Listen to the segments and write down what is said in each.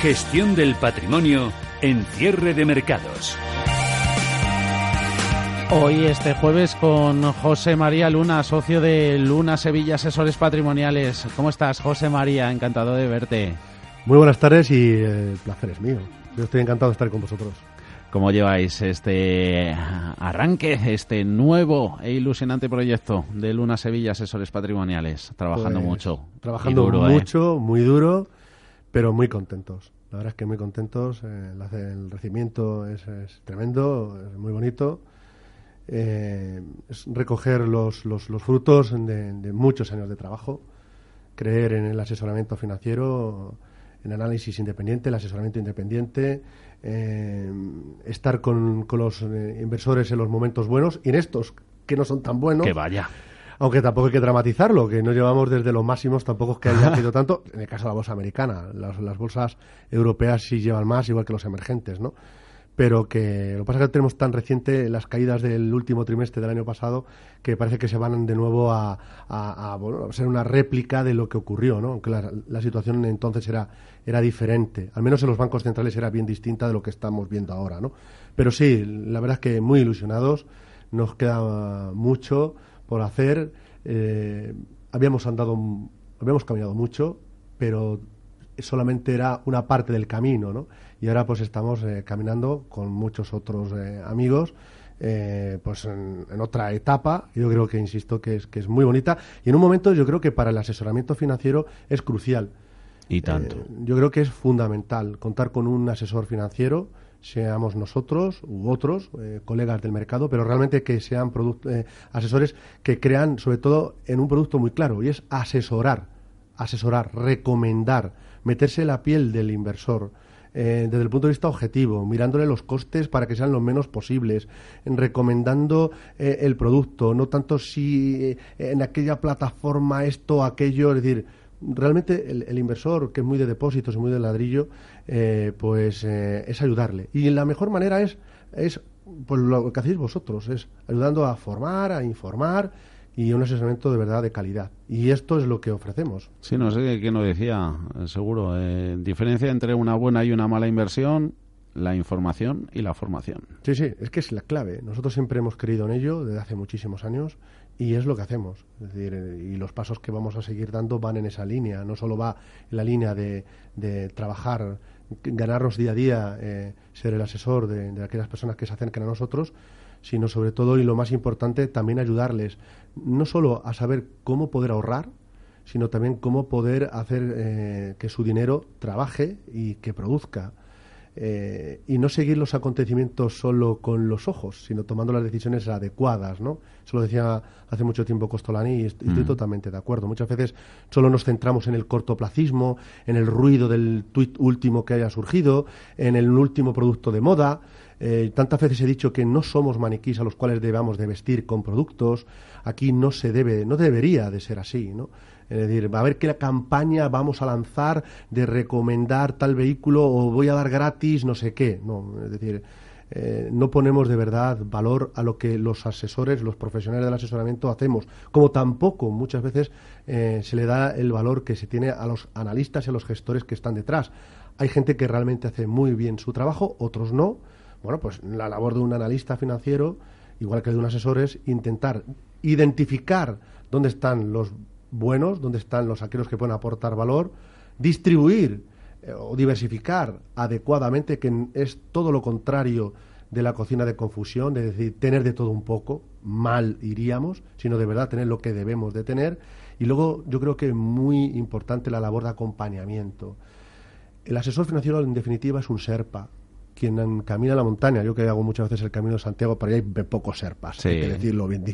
Gestión del patrimonio en cierre de mercados. Hoy, este jueves, con José María Luna, socio de Luna Sevilla Asesores Patrimoniales. ¿Cómo estás, José María? Encantado de verte. Muy buenas tardes y el placer es mío. Yo estoy encantado de estar con vosotros. ¿Cómo lleváis este arranque, este nuevo e ilusionante proyecto de Luna Sevilla Asesores Patrimoniales? Trabajando Pues, mucho. Trabajando ¿eh? mucho, muy duro, pero muy contentos. La verdad es que muy contentos. eh, el, el recibimiento es, es tremendo, es muy bonito. Eh, es recoger los, los, los frutos de, de muchos años de trabajo, creer en el asesoramiento financiero, en análisis independiente, el asesoramiento independiente, eh, estar con, con los eh, inversores en los momentos buenos y en estos que no son tan buenos. Que vaya. Aunque tampoco hay que dramatizarlo, que no llevamos desde los máximos, tampoco es que haya caído tanto. En el caso de la bolsa americana, las, las bolsas europeas sí llevan más, igual que los emergentes, ¿no? Pero que lo que pasa es que tenemos tan reciente las caídas del último trimestre del año pasado que parece que se van de nuevo a, a- bueno, a ser una réplica de lo que ocurrió, ¿no? Aunque la, la situación entonces era, era diferente. Al menos en los bancos centrales era bien distinta de lo que estamos viendo ahora, ¿no? Pero sí, la verdad es que muy ilusionados. Nos queda mucho por hacer. Eh, habíamos andado, habíamos caminado mucho, pero solamente era una parte del camino, ¿no? Y ahora pues estamos eh, caminando con muchos otros eh, amigos, eh, pues en, en otra etapa. Yo creo que, insisto, que es, que es muy bonita. Y en un momento yo creo que para el asesoramiento financiero es crucial. Y tanto. Eh, yo creo que es fundamental contar con un asesor financiero, seamos nosotros u otros, eh, colegas del mercado, pero realmente que sean eh, asesores que crean sobre todo en un producto muy claro y es asesorar, asesorar, recomendar, meterse la piel del inversor. Eh, desde el punto de vista objetivo, mirándole los costes para que sean lo menos posibles, en recomendando eh, el producto, no tanto si eh, en aquella plataforma esto aquello, es decir, realmente el, inversor, que es muy de depósitos y muy de ladrillo, eh, pues es ayudarle. Y la mejor manera es, es pues lo que hacéis vosotros, es ayudando a formar, a informar y un asesoramiento de verdad de calidad. Y esto es lo que ofrecemos. Sí, no sé quién lo decía, seguro. Eh, diferencia entre una buena y una mala inversión, la información y la formación. Sí, sí, es que es la clave. Nosotros siempre hemos creído en ello desde hace muchísimos años y es lo que hacemos. Es decir, eh, y los pasos que vamos a seguir dando van en esa línea. No solo va en la línea de, de trabajar, ganarnos día a día, eh, ser el asesor de, de aquellas personas que se acercan a nosotros, sino sobre todo y lo más importante, también ayudarles no solo a saber cómo poder ahorrar, sino también cómo poder hacer eh, que su dinero trabaje y que produzca. Eh, y no seguir los acontecimientos solo con los ojos, sino tomando las decisiones adecuadas, ¿no? Eso lo decía hace mucho tiempo Costolani y est- y estoy totalmente de acuerdo. Muchas veces solo nos centramos en el cortoplacismo, en el ruido del tuit último que haya surgido, en el último producto de moda. Eh, tantas veces he dicho que no somos maniquís a los cuales debamos de vestir con productos. Aquí no se debe, no debería de ser así, ¿no? Es decir, a ver qué campaña vamos a lanzar de recomendar tal vehículo o voy a dar gratis no sé qué. No, es decir, eh, no ponemos de verdad valor a lo que los asesores, los profesionales del asesoramiento hacemos, como tampoco muchas veces eh, se le da el valor que se tiene a los analistas y a los gestores que están detrás. Hay gente que realmente hace muy bien su trabajo, otros no. Bueno, pues la labor de un analista financiero, igual que de un asesor, es intentar identificar dónde están los buenos, dónde están los aquellos que pueden aportar valor, distribuir eh, o diversificar adecuadamente, que es todo lo contrario de la cocina de confusión, de decir, tener de todo un poco, mal iríamos, sino de verdad tener lo que debemos de tener. Y luego yo creo que muy importante la labor de acompañamiento. El asesor financiero, en definitiva, es un SERPA quien camina la montaña, yo que hago muchas veces el camino de Santiago, pero ahí hay pocos serpas, hay que decirlo bien,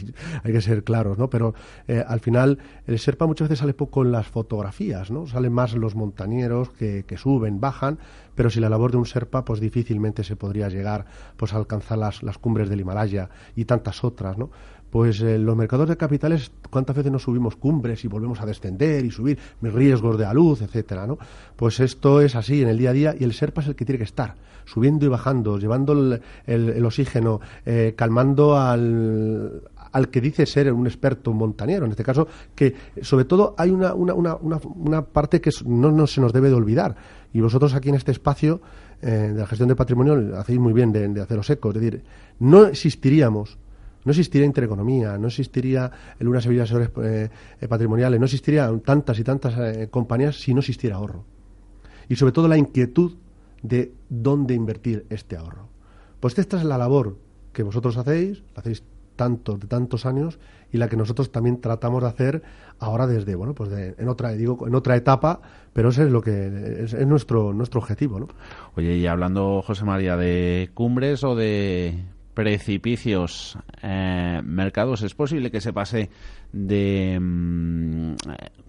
hay que ser claros, ¿no? Pero eh, al final el serpa muchas veces sale poco en las fotografías, ¿no? Salen más los montañeros que, que suben, bajan, pero si la labor de un serpa, pues difícilmente se podría llegar pues a alcanzar las, las cumbres del Himalaya y tantas otras, ¿no? Pues eh, los mercados de capitales, ¿cuántas veces nos subimos cumbres y volvemos a descender y subir riesgos de la luz, etcétera, ¿no? Pues esto es así en el día a día y el Serpa es el que tiene que estar, subiendo y bajando, llevando el, oxígeno, eh, calmando al, al que dice ser un experto montañero, en este caso, que sobre todo hay una, una, una, una parte que no, no, se nos debe de olvidar. Y vosotros aquí en este espacio eh, de la gestión de patrimonio hacéis muy bien de, de haceros eco. Es decir, no existiríamos no existiría intereconomía, no existiría el unas Sevilla eh, eh, patrimoniales, no existirían tantas y tantas eh, compañías si no existiera ahorro. Y sobre todo la inquietud de dónde invertir este ahorro. Pues esta es la labor que vosotros hacéis, hacéis tantos de tantos años y la que nosotros también tratamos de hacer ahora desde bueno pues en otra digo en otra etapa pero ese es lo que es, es, nuestro nuestro objetivo ¿no? oye y hablando José María de cumbres o de precipicios eh, mercados, es posible que se pase de mm,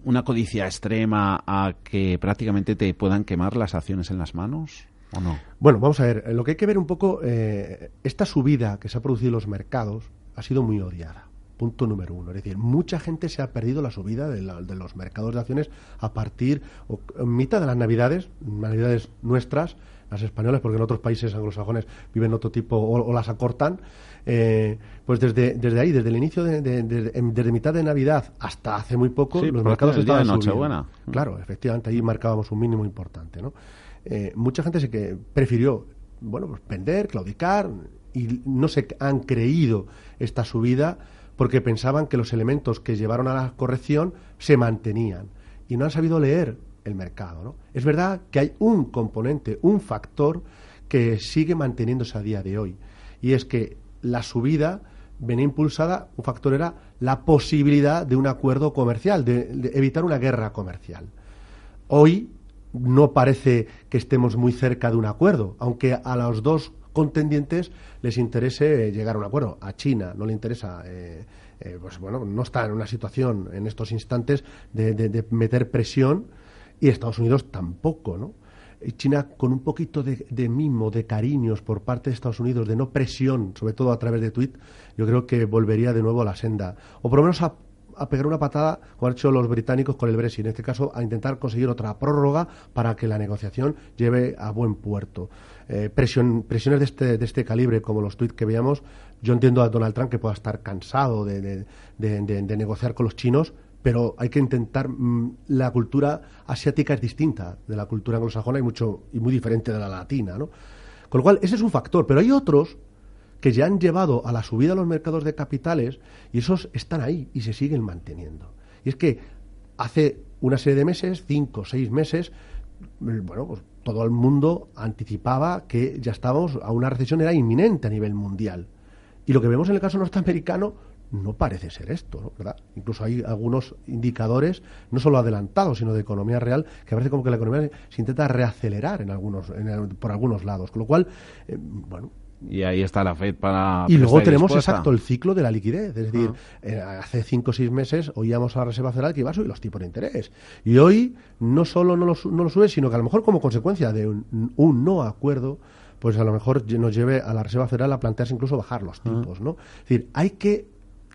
una codicia extrema a que prácticamente te puedan quemar las acciones en las manos? ¿O no? Bueno, vamos a ver, lo que hay que ver un poco, eh, esta subida que se ha producido en los mercados ha sido muy odiada. Punto número uno. Es decir, mucha gente se ha perdido la subida de, los mercados de acciones a partir, o, en mitad de las navidades, navidades nuestras, las españolas, porque en otros países anglosajones viven otro tipo o, las acortan. Eh, pues desde, desde ahí, desde el inicio, de, desde mitad de Navidad hasta hace muy poco, los mercados estaban subiendo. Claro, efectivamente, ahí marcábamos un mínimo importante. ¿no? Eh, mucha gente se que prefirió bueno, pues vender, claudicar, y no se han creído esta subida porque pensaban que los elementos que llevaron a la corrección se mantenían y no han sabido leer el mercado. ¿no? Es verdad que hay un componente, un factor que sigue manteniéndose a día de hoy, y es que la subida venía impulsada, un factor era la posibilidad de un acuerdo comercial, de, evitar una guerra comercial. Hoy no parece que estemos muy cerca de un acuerdo, aunque a los dos contendientes les interese llegar a un acuerdo. A China no le interesa, eh, eh, pues bueno, no está en una situación en estos instantes de meter presión y Estados Unidos tampoco, ¿no? China con un poquito de, mimo, de cariños por parte de Estados Unidos, de no presión, sobre todo a través de tweet, yo creo que volvería de nuevo a la senda. O por lo menos a, pegar una patada, como han hecho los británicos con el Brexit, en este caso a intentar conseguir otra prórroga para que la negociación lleve a buen puerto. Eh, presiones de este, de este calibre, como los tweets que veíamos, yo entiendo a Donald Trump que pueda estar cansado de negociar con los chinos, pero hay que intentar mm, la cultura asiática es distinta de la cultura anglosajona y mucho y muy diferente de la latina, ¿no? Con lo cual ese es un factor, pero hay otros que ya han llevado a la subida de los mercados de capitales y esos están ahí y se siguen manteniendo. Y es que hace una serie de meses, cinco o seis meses, mm, bueno, pues todo el mundo anticipaba que ya estábamos a una recesión era inminente a nivel mundial. Y lo que vemos en el caso norteamericano no parece ser esto, ¿verdad? Incluso hay algunos indicadores, no solo adelantados, sino de economía real, que parece como que la economía se intenta reacelerar en algunos, por algunos lados. Con lo cual, eh, bueno, y ahí está la FED para. Y luego tenemos exacto el ciclo de la liquidez. Es decir, eh, hace cinco o seis meses oíamos a la Reserva Federal que iba a subir los tipos de interés. Y hoy no solo no lo, no lo sube, sino que a lo mejor como consecuencia de un, no acuerdo, pues a lo mejor nos lleve a la Reserva Federal a plantearse incluso bajar los tipos. ¿no? Es decir, hay que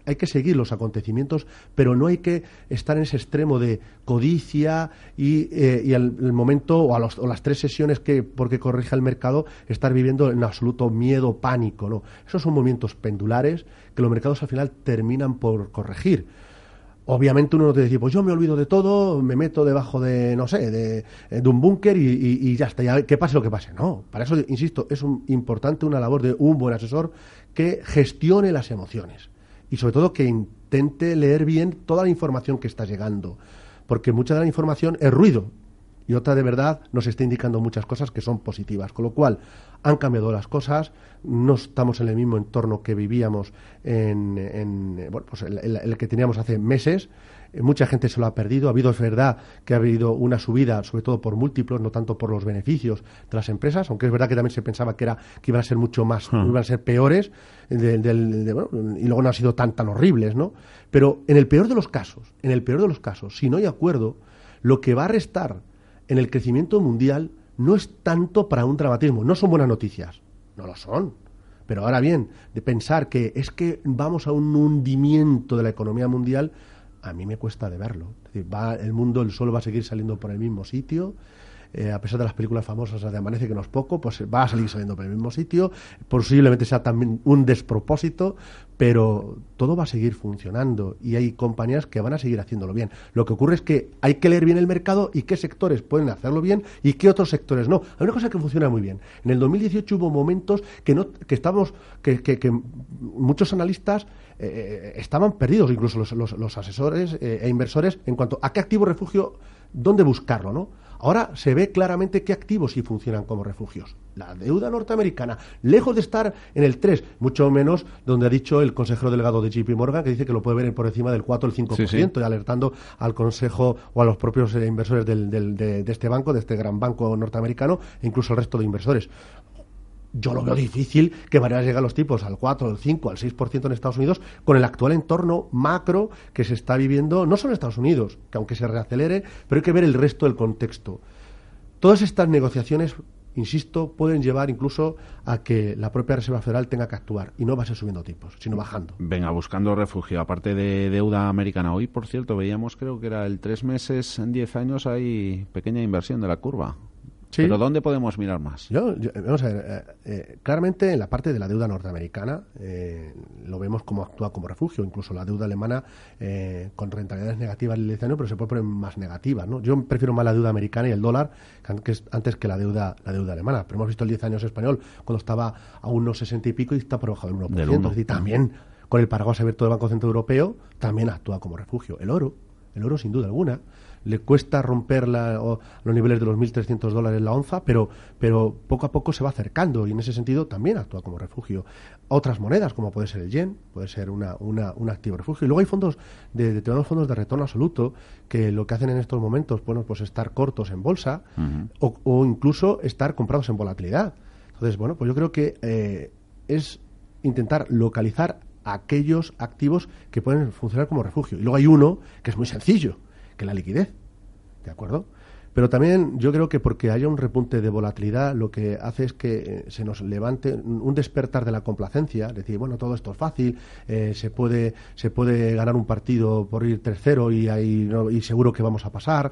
hay que seguir los acontecimientos, pero no hay que estar en ese extremo de codicia y, eh, al el momento o, a las tres sesiones que porque corrija el mercado estar viviendo en absoluto miedo, pánico, no. Esos son movimientos pendulares que los mercados al final terminan por corregir. Obviamente uno no te dice, pues yo me olvido de todo, me meto debajo de, no sé, de, un búnker y, ya está, ya que pase lo que pase. No, para eso, insisto, es un, importante una labor de un buen asesor que gestione las emociones y sobre todo que intente leer bien toda la información que está llegando, porque mucha de la información es ruido y otra de verdad nos está indicando muchas cosas que son positivas. Con lo cual, han cambiado las cosas, no estamos en el mismo entorno que vivíamos en, bueno, pues el, que teníamos hace meses. Eh, mucha gente se lo ha perdido. Ha habido, es verdad, que ha habido una subida, sobre todo por múltiplos, no tanto por los beneficios de las empresas, aunque es verdad que también se pensaba que, era, que iban a ser mucho más, hmm. iban a ser peores, y luego no han sido tan, tan horribles, ¿no? Pero en el peor de los casos, en el peor de los casos, si no hay acuerdo, lo que va a restar en el crecimiento mundial no es tanto para un dramatismo, no son buenas noticias, no lo son. Pero ahora bien, de pensar que es que vamos a un hundimiento de la economía mundial, a mí me cuesta de verlo. Es decir, va, el mundo, el sol va a seguir saliendo por el mismo sitio, eh, a pesar de las películas famosas de Amanece, que no es poco, pues va a salir saliendo por el mismo sitio, posiblemente sea también un despropósito, pero todo va a seguir funcionando y hay compañías que van a seguir haciéndolo bien. Lo que ocurre es que hay que leer bien el mercado y qué sectores pueden hacerlo bien y qué otros sectores no. Hay una cosa que funciona muy bien. En el 2018 hubo momentos que no que estábamos que, que, muchos analistas eh, estaban perdidos, incluso los, los, asesores eh, e inversores, en cuanto a qué activo refugio, dónde buscarlo, ¿no? Ahora se ve claramente qué activos sí funcionan como refugios. La deuda norteamericana, lejos de estar en el 3, mucho menos donde ha dicho el consejero delegado de JP Morgan, que dice que lo puede ver por encima del 4 o el 5%, y alertando al consejo o a los propios eh, inversores de, este banco, de este gran banco norteamericano, e incluso al resto de inversores yo lo veo difícil que a llegar los tipos al 4, al 5, al 6% en Estados Unidos con el actual entorno macro que se está viviendo, no solo en Estados Unidos, que aunque se reacelere, pero hay que ver el resto del contexto. Todas estas negociaciones, insisto, pueden llevar incluso a que la propia Reserva Federal tenga que actuar y no va a ser subiendo tipos, sino bajando. Venga, buscando refugio. Aparte de deuda americana, hoy, por cierto, veíamos, creo que era el tres meses en diez años, hay pequeña inversión de la curva. Pero ¿dónde podemos mirar más? vamos a ver, eh, eh, claramente en la parte de la deuda norteamericana eh, lo vemos como actúa como refugio, incluso la deuda alemana con rentabilidades negativas el año, pero se puede poner más negativa. ¿no? Yo prefiero más la deuda americana y el dólar que antes que la deuda la deuda alemana. Pero hemos visto el 10 años español cuando estaba a unos 60 y pico y está por debajo del 1%. Es decir, también con el paraguas abierto del Banco Central Europeo también actúa como refugio. El oro, el oro sin duda alguna le cuesta romper los niveles de los 1.300 dólares la onza, pero, pero poco a poco se va acercando y en ese sentido también actúa como refugio. Otras monedas, como puede ser el yen, puede ser una, una, un activo refugio. Y luego hay fondos de determinados fondos de retorno absoluto que lo que hacen en estos momentos, bueno, pues estar cortos en bolsa o, incluso estar comprados en volatilidad. Entonces, bueno, pues yo creo que eh, es intentar localizar aquellos activos que pueden funcionar como refugio. Y luego hay uno que es muy sencillo, que la liquidez. ¿De acuerdo? Pero también yo creo que porque haya un repunte de volatilidad, lo que hace es que eh, se nos levante un despertar de la complacencia, decir, bueno, todo esto es fácil, eh, se, puede, se puede ganar un partido por ir tercero y, ahí, y seguro que vamos a pasar.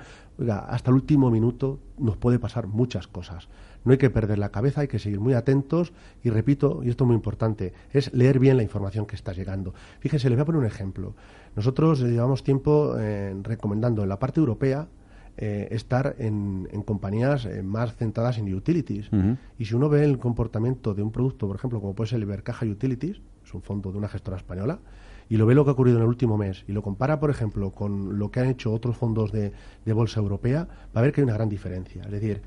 Hasta el último minuto nos puede pasar muchas cosas. No hay que perder la cabeza, hay que seguir muy atentos y repito, y esto es muy importante, es leer bien la información que está llegando. Fíjense, les voy a poner un ejemplo. Nosotros llevamos tiempo eh, recomendando en la parte europea eh, estar en, compañías eh, más centradas en utilities. Y si uno ve el comportamiento de un producto, por ejemplo, como puede ser el Ibercaja Utilities, es un fondo de una gestora española, y lo ve lo que ha ocurrido en el último mes y lo compara, por ejemplo, con lo que han hecho otros fondos de, bolsa europea, va a ver que hay una gran diferencia. Es decir,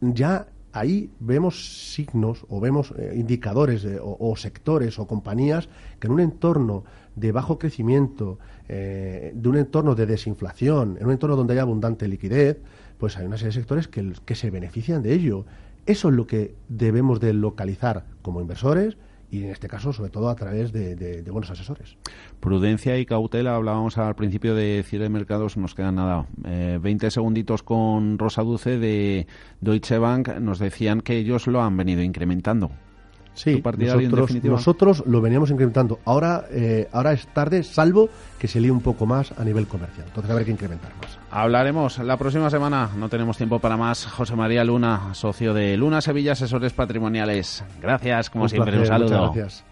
ya ahí vemos signos o vemos indicadores o, sectores o compañías que en un entorno de bajo crecimiento, eh, de un entorno de desinflación, en un entorno donde hay abundante liquidez, pues hay una serie de sectores que, que se benefician de ello. Eso es lo que debemos de localizar como inversores y en este caso sobre todo a través de, buenos asesores. Prudencia y cautela, hablábamos al principio de cierre de mercados, nos quedan nada, eh, 20 segunditos con Rosa Duce de Deutsche Bank, nos decían que ellos lo han venido incrementando. Sí, nosotros, nosotros, lo veníamos incrementando. Ahora, eh, ahora es tarde, salvo que se líe un poco más a nivel comercial. Entonces habrá que incrementar más. Hablaremos la próxima semana. No tenemos tiempo para más. José María Luna, socio de Luna Sevilla Asesores Patrimoniales. Gracias, como siempre. un saludo. Gracias.